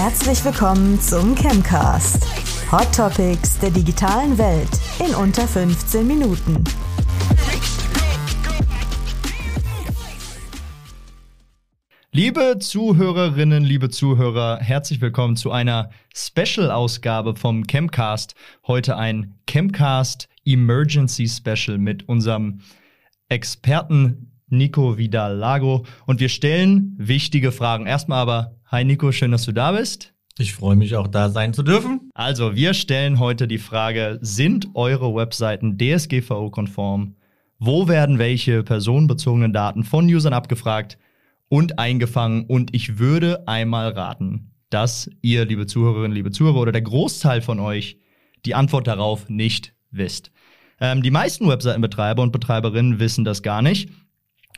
Herzlich willkommen zum Chemcast. Hot Topics der digitalen Welt in unter 15 Minuten. Liebe Zuhörerinnen, liebe Zuhörer, herzlich willkommen zu einer Special-Ausgabe vom Chemcast. Heute ein Chemcast Emergency Special mit unserem Experten Nico Vidal-Lago. Und wir stellen wichtige Fragen. Erstmal aber, hi Nico, schön, dass du da bist. Ich freue mich auch da sein zu dürfen. Also, wir stellen heute die Frage, sind eure Webseiten DSGVO-konform? Wo werden welche personenbezogenen Daten von Usern abgefragt? und eingefangen. Und ich würde einmal raten, dass ihr, liebe Zuhörerinnen, liebe Zuhörer oder der Großteil von euch die Antwort darauf nicht wisst. Ähm, die meisten Webseitenbetreiber und Betreiberinnen wissen das gar nicht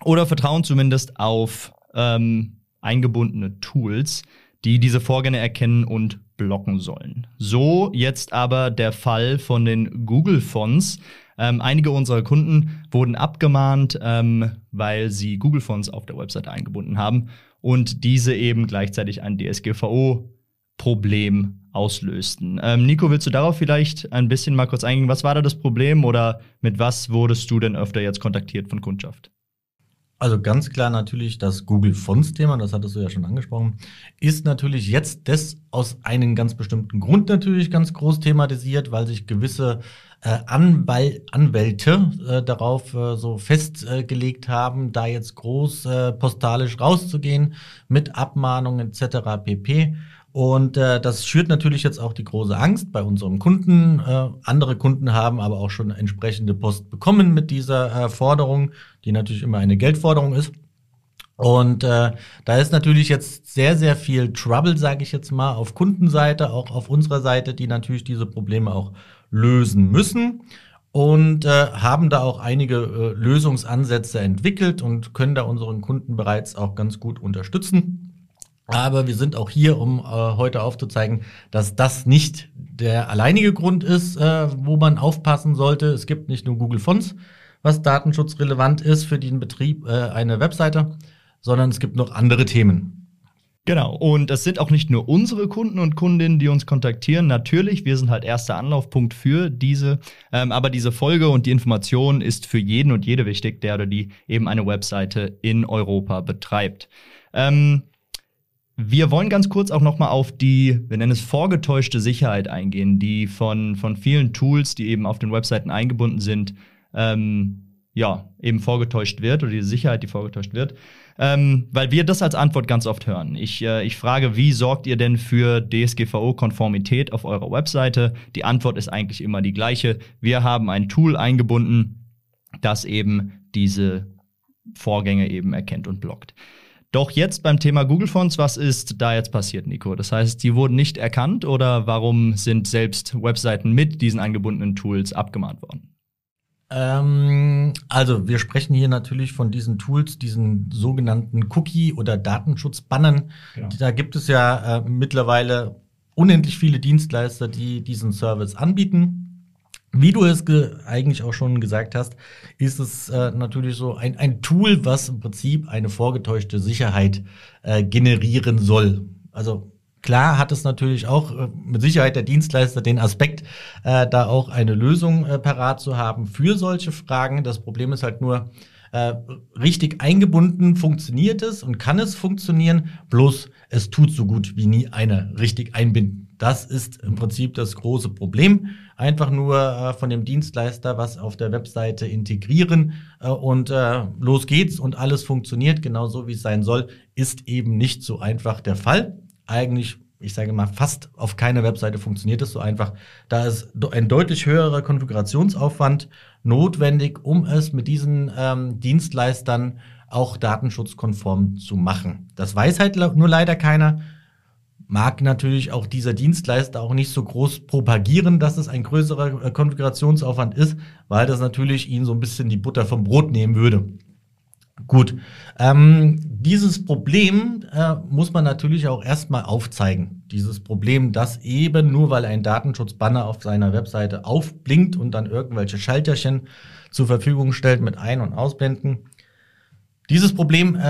oder vertrauen zumindest auf ähm, eingebundene Tools, die diese Vorgänge erkennen und blocken sollen. So jetzt aber der Fall von den Google-Fonts, ähm, einige unserer Kunden wurden abgemahnt, ähm, weil sie Google Fonts auf der Webseite eingebunden haben und diese eben gleichzeitig ein DSGVO-Problem auslösten. Ähm, Nico, willst du darauf vielleicht ein bisschen mal kurz eingehen? Was war da das Problem oder mit was wurdest du denn öfter jetzt kontaktiert von Kundschaft? Also ganz klar natürlich das Google Fonts Thema, das hattest du ja schon angesprochen, ist natürlich jetzt das aus einem ganz bestimmten Grund natürlich ganz groß thematisiert, weil sich gewisse äh, Anwal Anwälte äh, darauf äh, so festgelegt haben, da jetzt groß äh, postalisch rauszugehen mit Abmahnungen etc. pp. Und äh, das schürt natürlich jetzt auch die große Angst bei unserem Kunden. Äh, andere Kunden haben aber auch schon entsprechende Post bekommen mit dieser äh, Forderung, die natürlich immer eine Geldforderung ist. Und äh, da ist natürlich jetzt sehr, sehr viel Trouble, sage ich jetzt mal, auf Kundenseite, auch auf unserer Seite, die natürlich diese Probleme auch lösen müssen und äh, haben da auch einige äh, Lösungsansätze entwickelt und können da unseren Kunden bereits auch ganz gut unterstützen. Aber wir sind auch hier, um äh, heute aufzuzeigen, dass das nicht der alleinige Grund ist, äh, wo man aufpassen sollte. Es gibt nicht nur Google Fonts, was datenschutzrelevant ist für den Betrieb äh, einer Webseite, sondern es gibt noch andere Themen. Genau, und es sind auch nicht nur unsere Kunden und Kundinnen, die uns kontaktieren. Natürlich, wir sind halt erster Anlaufpunkt für diese, ähm, aber diese Folge und die Information ist für jeden und jede wichtig, der oder die eben eine Webseite in Europa betreibt. Ähm, wir wollen ganz kurz auch nochmal auf die, wir nennen es vorgetäuschte Sicherheit eingehen, die von, von vielen Tools, die eben auf den Webseiten eingebunden sind, ähm, ja, eben vorgetäuscht wird oder die Sicherheit, die vorgetäuscht wird. Ähm, weil wir das als Antwort ganz oft hören. Ich, äh, ich frage, wie sorgt ihr denn für DSGVO-Konformität auf eurer Webseite? Die Antwort ist eigentlich immer die gleiche. Wir haben ein Tool eingebunden, das eben diese Vorgänge eben erkennt und blockt. Doch jetzt beim Thema Google Fonts, was ist da jetzt passiert, Nico? Das heißt, die wurden nicht erkannt oder warum sind selbst Webseiten mit diesen angebundenen Tools abgemahnt worden? Ähm, also wir sprechen hier natürlich von diesen Tools, diesen sogenannten Cookie- oder Datenschutzbannern. Genau. Da gibt es ja äh, mittlerweile unendlich viele Dienstleister, die diesen Service anbieten. Wie du es eigentlich auch schon gesagt hast, ist es äh, natürlich so ein, ein Tool, was im Prinzip eine vorgetäuschte Sicherheit äh, generieren soll. Also Klar hat es natürlich auch äh, mit Sicherheit der Dienstleister den Aspekt, äh, da auch eine Lösung äh, parat zu haben für solche Fragen. Das Problem ist halt nur, äh, richtig eingebunden funktioniert es und kann es funktionieren, bloß es tut so gut wie nie einer richtig einbinden. Das ist im Prinzip das große Problem. Einfach nur äh, von dem Dienstleister was auf der Webseite integrieren äh, und äh, los geht's und alles funktioniert genauso wie es sein soll, ist eben nicht so einfach der Fall eigentlich, ich sage mal, fast auf keiner Webseite funktioniert es so einfach. Da ist ein deutlich höherer Konfigurationsaufwand notwendig, um es mit diesen ähm, Dienstleistern auch datenschutzkonform zu machen. Das weiß halt nur leider keiner. Mag natürlich auch dieser Dienstleister auch nicht so groß propagieren, dass es ein größerer äh, Konfigurationsaufwand ist, weil das natürlich ihn so ein bisschen die Butter vom Brot nehmen würde. Gut. Ähm, dieses Problem äh, muss man natürlich auch erstmal aufzeigen. Dieses Problem, dass eben nur weil ein Datenschutzbanner auf seiner Webseite aufblinkt und dann irgendwelche Schalterchen zur Verfügung stellt mit Ein- und Ausblenden, Dieses Problem äh,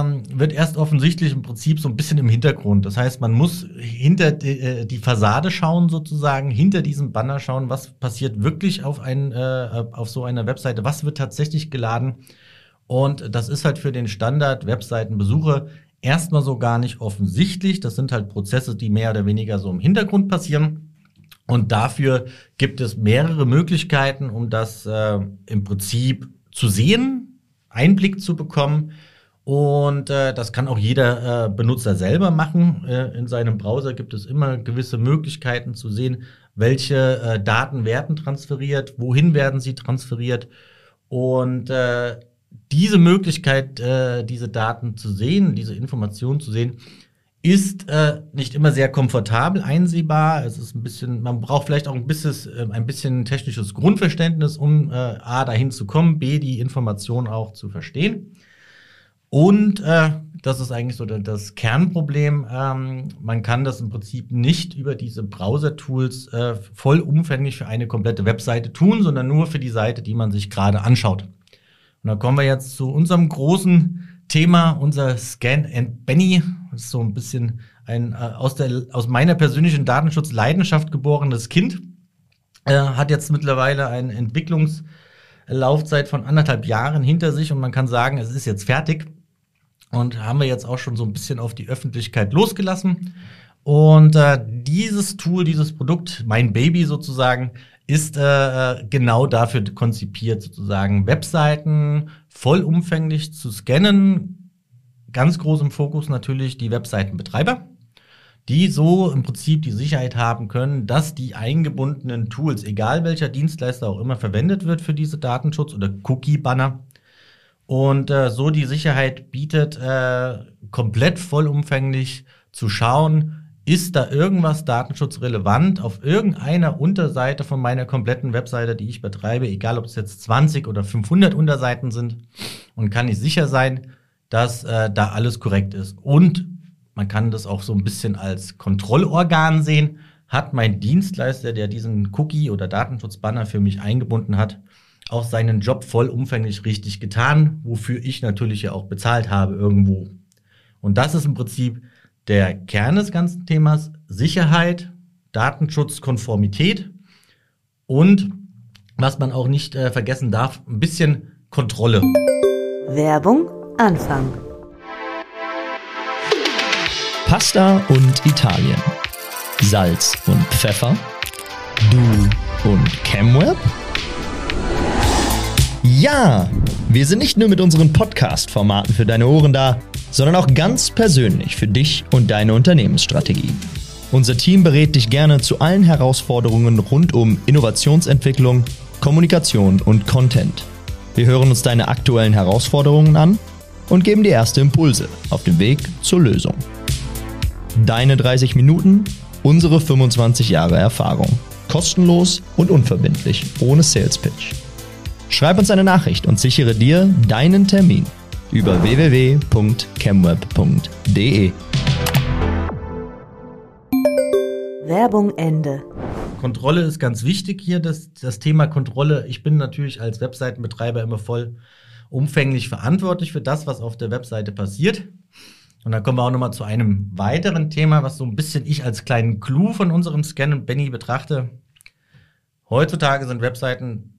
ähm, wird erst offensichtlich im Prinzip so ein bisschen im Hintergrund. Das heißt, man muss hinter die, äh, die Fassade schauen, sozusagen, hinter diesem Banner schauen, was passiert wirklich auf, ein, äh, auf so einer Webseite, was wird tatsächlich geladen. Und das ist halt für den Standard-Webseitenbesucher erstmal so gar nicht offensichtlich. Das sind halt Prozesse, die mehr oder weniger so im Hintergrund passieren. Und dafür gibt es mehrere Möglichkeiten, um das äh, im Prinzip zu sehen, Einblick zu bekommen. Und äh, das kann auch jeder äh, Benutzer selber machen. Äh, in seinem Browser gibt es immer gewisse Möglichkeiten zu sehen, welche äh, Daten werden transferiert, wohin werden sie transferiert. Und äh, diese Möglichkeit, äh, diese Daten zu sehen, diese Informationen zu sehen, ist äh, nicht immer sehr komfortabel einsehbar. Es ist ein bisschen, man braucht vielleicht auch ein bisschen, äh, ein bisschen technisches Grundverständnis, um äh, A dahin zu kommen, B die Information auch zu verstehen. Und äh, das ist eigentlich so das Kernproblem. Ähm, man kann das im Prinzip nicht über diese Browser-Tools äh, vollumfänglich für eine komplette Webseite tun, sondern nur für die Seite, die man sich gerade anschaut. Und da kommen wir jetzt zu unserem großen Thema, unser Scan and Benny, das ist so ein bisschen ein äh, aus, der, aus meiner persönlichen Datenschutzleidenschaft geborenes Kind, äh, hat jetzt mittlerweile eine Entwicklungslaufzeit von anderthalb Jahren hinter sich und man kann sagen, es ist jetzt fertig. Und haben wir jetzt auch schon so ein bisschen auf die Öffentlichkeit losgelassen. Und äh, dieses Tool, dieses Produkt, mein Baby sozusagen, ist äh, genau dafür konzipiert, sozusagen Webseiten vollumfänglich zu scannen. Ganz groß im Fokus natürlich die Webseitenbetreiber, die so im Prinzip die Sicherheit haben können, dass die eingebundenen Tools, egal welcher Dienstleister auch immer verwendet wird für diese Datenschutz- oder Cookie-Banner, und äh, so die Sicherheit bietet, äh, komplett vollumfänglich zu schauen, ist da irgendwas datenschutzrelevant auf irgendeiner Unterseite von meiner kompletten Webseite, die ich betreibe, egal ob es jetzt 20 oder 500 Unterseiten sind und kann ich sicher sein, dass äh, da alles korrekt ist. Und man kann das auch so ein bisschen als Kontrollorgan sehen. Hat mein Dienstleister, der diesen Cookie oder Datenschutzbanner für mich eingebunden hat, auch seinen Job vollumfänglich richtig getan, wofür ich natürlich ja auch bezahlt habe irgendwo. Und das ist im Prinzip der Kern des ganzen Themas Sicherheit, Datenschutz, Konformität und was man auch nicht äh, vergessen darf, ein bisschen Kontrolle. Werbung Anfang. Pasta und Italien. Salz und Pfeffer. Du und ChemWeb? Ja, wir sind nicht nur mit unseren Podcast-Formaten für deine Ohren da, sondern auch ganz persönlich für dich und deine Unternehmensstrategie. Unser Team berät dich gerne zu allen Herausforderungen rund um Innovationsentwicklung, Kommunikation und Content. Wir hören uns deine aktuellen Herausforderungen an und geben dir erste Impulse auf dem Weg zur Lösung. Deine 30 Minuten, unsere 25 Jahre Erfahrung. Kostenlos und unverbindlich, ohne Sales Pitch. Schreib uns eine Nachricht und sichere dir deinen Termin über www.chemweb.de. Werbung Ende. Kontrolle ist ganz wichtig hier, das, das Thema Kontrolle. Ich bin natürlich als Webseitenbetreiber immer voll umfänglich verantwortlich für das, was auf der Webseite passiert. Und dann kommen wir auch nochmal zu einem weiteren Thema, was so ein bisschen ich als kleinen Clou von unserem Scan und Benny betrachte. Heutzutage sind Webseiten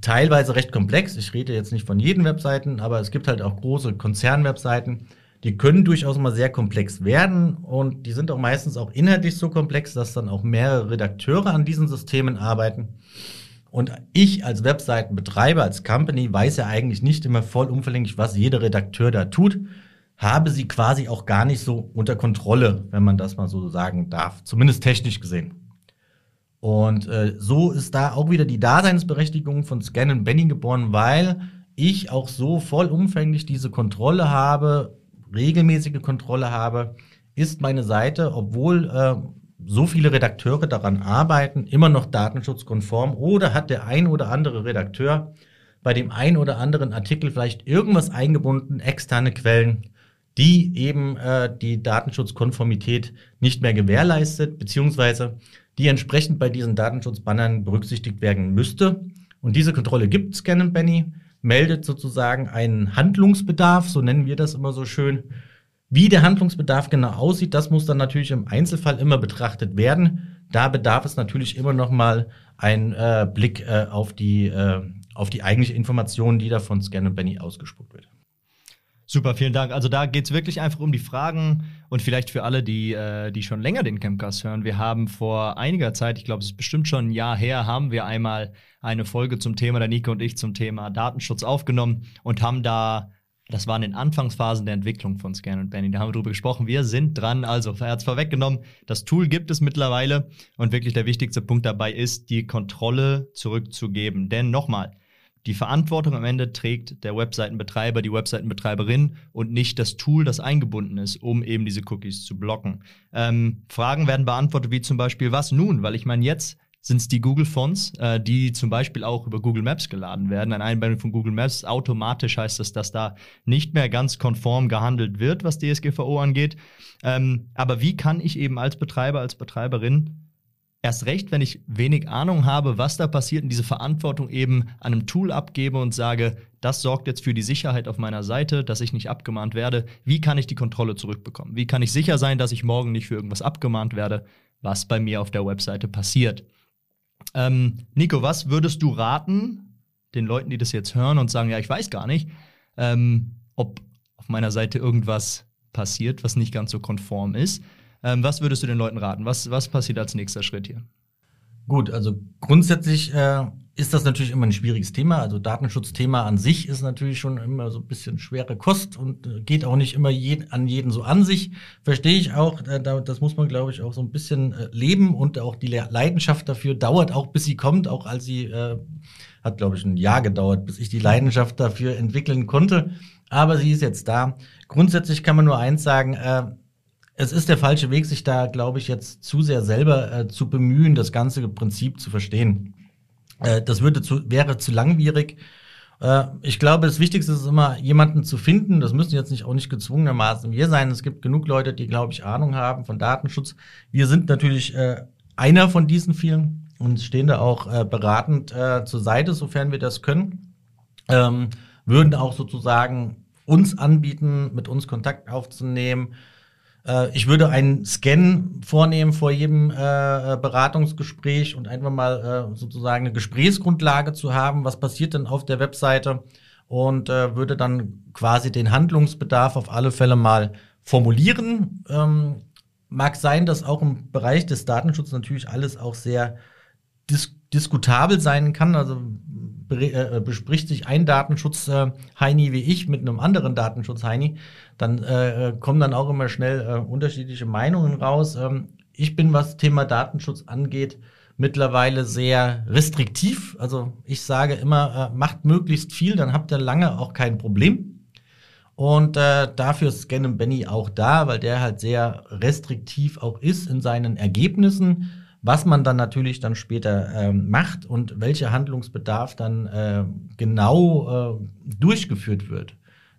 teilweise recht komplex. Ich rede jetzt nicht von jeden Webseiten, aber es gibt halt auch große Konzernwebseiten, die können durchaus mal sehr komplex werden und die sind auch meistens auch inhaltlich so komplex, dass dann auch mehrere Redakteure an diesen Systemen arbeiten. Und ich als Webseitenbetreiber, als Company, weiß ja eigentlich nicht immer vollumfänglich, was jeder Redakteur da tut, habe sie quasi auch gar nicht so unter Kontrolle, wenn man das mal so sagen darf, zumindest technisch gesehen. Und äh, so ist da auch wieder die Daseinsberechtigung von Scan and Benny geboren, weil ich auch so vollumfänglich diese Kontrolle habe, regelmäßige Kontrolle habe, ist meine Seite, obwohl äh, so viele Redakteure daran arbeiten, immer noch datenschutzkonform oder hat der ein oder andere Redakteur bei dem ein oder anderen Artikel vielleicht irgendwas eingebunden, externe Quellen, die eben äh, die Datenschutzkonformität nicht mehr gewährleistet, beziehungsweise die entsprechend bei diesen Datenschutzbannern berücksichtigt werden müsste. Und diese Kontrolle gibt Scan Benny meldet sozusagen einen Handlungsbedarf, so nennen wir das immer so schön. Wie der Handlungsbedarf genau aussieht, das muss dann natürlich im Einzelfall immer betrachtet werden. Da bedarf es natürlich immer noch mal ein äh, Blick äh, auf die äh, auf die eigentliche Information, die da von Scan Benny ausgespuckt wird. Super, vielen Dank. Also da geht es wirklich einfach um die Fragen und vielleicht für alle, die, äh, die schon länger den Campcast hören. Wir haben vor einiger Zeit, ich glaube, es ist bestimmt schon ein Jahr her, haben wir einmal eine Folge zum Thema, der Nico und ich, zum Thema Datenschutz aufgenommen und haben da das waren in Anfangsphasen der Entwicklung von Scan und Benny. Da haben wir drüber gesprochen. Wir sind dran. Also, er hat es vorweggenommen. Das Tool gibt es mittlerweile. Und wirklich der wichtigste Punkt dabei ist, die Kontrolle zurückzugeben. Denn nochmal, die Verantwortung am Ende trägt der Webseitenbetreiber, die Webseitenbetreiberin und nicht das Tool, das eingebunden ist, um eben diese Cookies zu blocken. Ähm, Fragen werden beantwortet, wie zum Beispiel, was nun? Weil ich meine, jetzt sind es die Google Fonts, äh, die zum Beispiel auch über Google Maps geladen werden. Eine Einbindung von Google Maps automatisch heißt das, dass da nicht mehr ganz konform gehandelt wird, was DSGVO angeht. Ähm, aber wie kann ich eben als Betreiber, als Betreiberin erst recht, wenn ich wenig Ahnung habe, was da passiert und diese Verantwortung eben einem Tool abgebe und sage, das sorgt jetzt für die Sicherheit auf meiner Seite, dass ich nicht abgemahnt werde. Wie kann ich die Kontrolle zurückbekommen? Wie kann ich sicher sein, dass ich morgen nicht für irgendwas abgemahnt werde, was bei mir auf der Webseite passiert? Ähm, Nico, was würdest du raten den Leuten, die das jetzt hören und sagen, ja, ich weiß gar nicht, ähm, ob auf meiner Seite irgendwas passiert, was nicht ganz so konform ist? Ähm, was würdest du den Leuten raten? Was, was passiert als nächster Schritt hier? Gut, also grundsätzlich äh, ist das natürlich immer ein schwieriges Thema. Also Datenschutzthema an sich ist natürlich schon immer so ein bisschen schwere Kost und äh, geht auch nicht immer je, an jeden so an sich. Verstehe ich auch. Äh, das muss man, glaube ich, auch so ein bisschen äh, leben und auch die Leidenschaft dafür dauert auch, bis sie kommt. Auch als sie äh, hat, glaube ich, ein Jahr gedauert, bis ich die Leidenschaft dafür entwickeln konnte. Aber sie ist jetzt da. Grundsätzlich kann man nur eins sagen. Äh, es ist der falsche Weg, sich da, glaube ich, jetzt zu sehr selber äh, zu bemühen, das ganze Prinzip zu verstehen. Äh, das würde zu, wäre zu langwierig. Äh, ich glaube, das Wichtigste ist immer, jemanden zu finden. Das müssen jetzt nicht auch nicht gezwungenermaßen wir sein. Es gibt genug Leute, die, glaube ich, Ahnung haben von Datenschutz. Wir sind natürlich äh, einer von diesen vielen und stehen da auch äh, beratend zur Seite, sofern wir das können. Ähm, würden auch sozusagen uns anbieten, mit uns Kontakt aufzunehmen äh, ich würde einen Scan vornehmen vor jedem äh, Beratungsgespräch und einfach mal äh, sozusagen eine Gesprächsgrundlage zu haben, was passiert denn auf der Webseite und äh, würde dann quasi den Handlungsbedarf auf alle Fälle mal formulieren. Ähm, mag sein, dass auch im Bereich des Datenschutzes natürlich alles auch sehr dis diskutabel sein kann. Also äh, bespricht sich ein Datenschutz-Heini wie ich mit einem anderen Datenschutz-Heini, dann äh, kommen dann auch immer schnell äh, unterschiedliche Meinungen raus. Ähm, ich bin, was Thema Datenschutz angeht, mittlerweile sehr restriktiv. Also ich sage immer, äh, macht möglichst viel, dann habt ihr lange auch kein Problem. Und äh, dafür ist Scan Benny auch da, weil der halt sehr restriktiv auch ist in seinen Ergebnissen was man dann natürlich dann später ähm, macht und welcher Handlungsbedarf dann äh, genau äh, durchgeführt wird.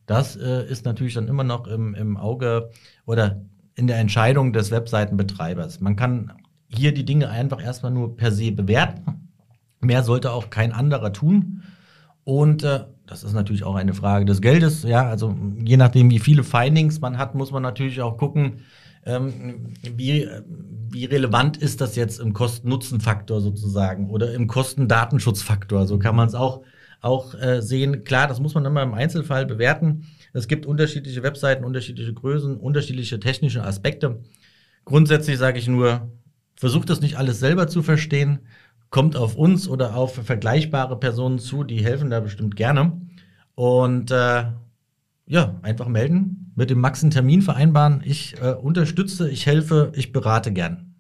Das äh, ist natürlich dann immer noch im, im Auge oder in der Entscheidung des Webseitenbetreibers. Man kann hier die Dinge einfach erstmal nur per se bewerten. Mehr sollte auch kein anderer tun. Und äh, das ist natürlich auch eine Frage des Geldes. Ja, also je nachdem, wie viele Findings man hat, muss man natürlich auch gucken, ähm, wie, wie relevant ist das jetzt im Kosten-Nutzen-Faktor sozusagen oder im Kosten-Datenschutzfaktor? So kann man es auch, auch äh, sehen. Klar, das muss man immer im Einzelfall bewerten. Es gibt unterschiedliche Webseiten, unterschiedliche Größen, unterschiedliche technische Aspekte. Grundsätzlich sage ich nur, versucht das nicht alles selber zu verstehen, kommt auf uns oder auf vergleichbare Personen zu, die helfen da bestimmt gerne. Und äh, ja, einfach melden, mit dem Max einen Termin vereinbaren. Ich äh, unterstütze, ich helfe, ich berate gern.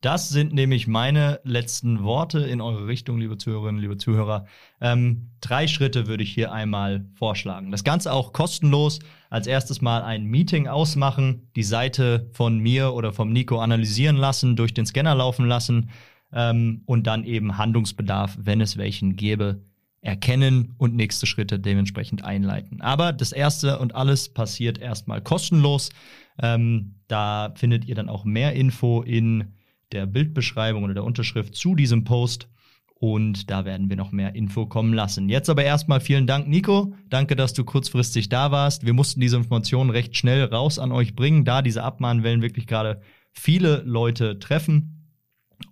Das sind nämlich meine letzten Worte in eure Richtung, liebe Zuhörerinnen, liebe Zuhörer. Ähm, drei Schritte würde ich hier einmal vorschlagen. Das Ganze auch kostenlos. Als erstes mal ein Meeting ausmachen, die Seite von mir oder vom Nico analysieren lassen, durch den Scanner laufen lassen ähm, und dann eben Handlungsbedarf, wenn es welchen gäbe, erkennen und nächste Schritte dementsprechend einleiten. Aber das erste und alles passiert erstmal kostenlos. Ähm, da findet ihr dann auch mehr Info in der Bildbeschreibung oder der Unterschrift zu diesem Post. Und da werden wir noch mehr Info kommen lassen. Jetzt aber erstmal vielen Dank, Nico. Danke, dass du kurzfristig da warst. Wir mussten diese Informationen recht schnell raus an euch bringen, da diese Abmahnwellen wirklich gerade viele Leute treffen.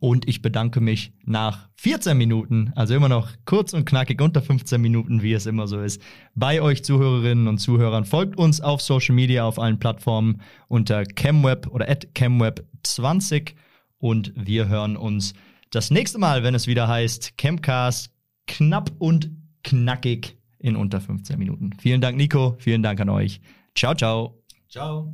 Und ich bedanke mich nach 14 Minuten, also immer noch kurz und knackig unter 15 Minuten, wie es immer so ist, bei euch Zuhörerinnen und Zuhörern. Folgt uns auf Social Media auf allen Plattformen unter CamWeb oder at CamWeb20 und wir hören uns das nächste Mal, wenn es wieder heißt Campcast knapp und knackig in unter 15 Minuten. Vielen Dank, Nico. Vielen Dank an euch. Ciao, ciao. Ciao.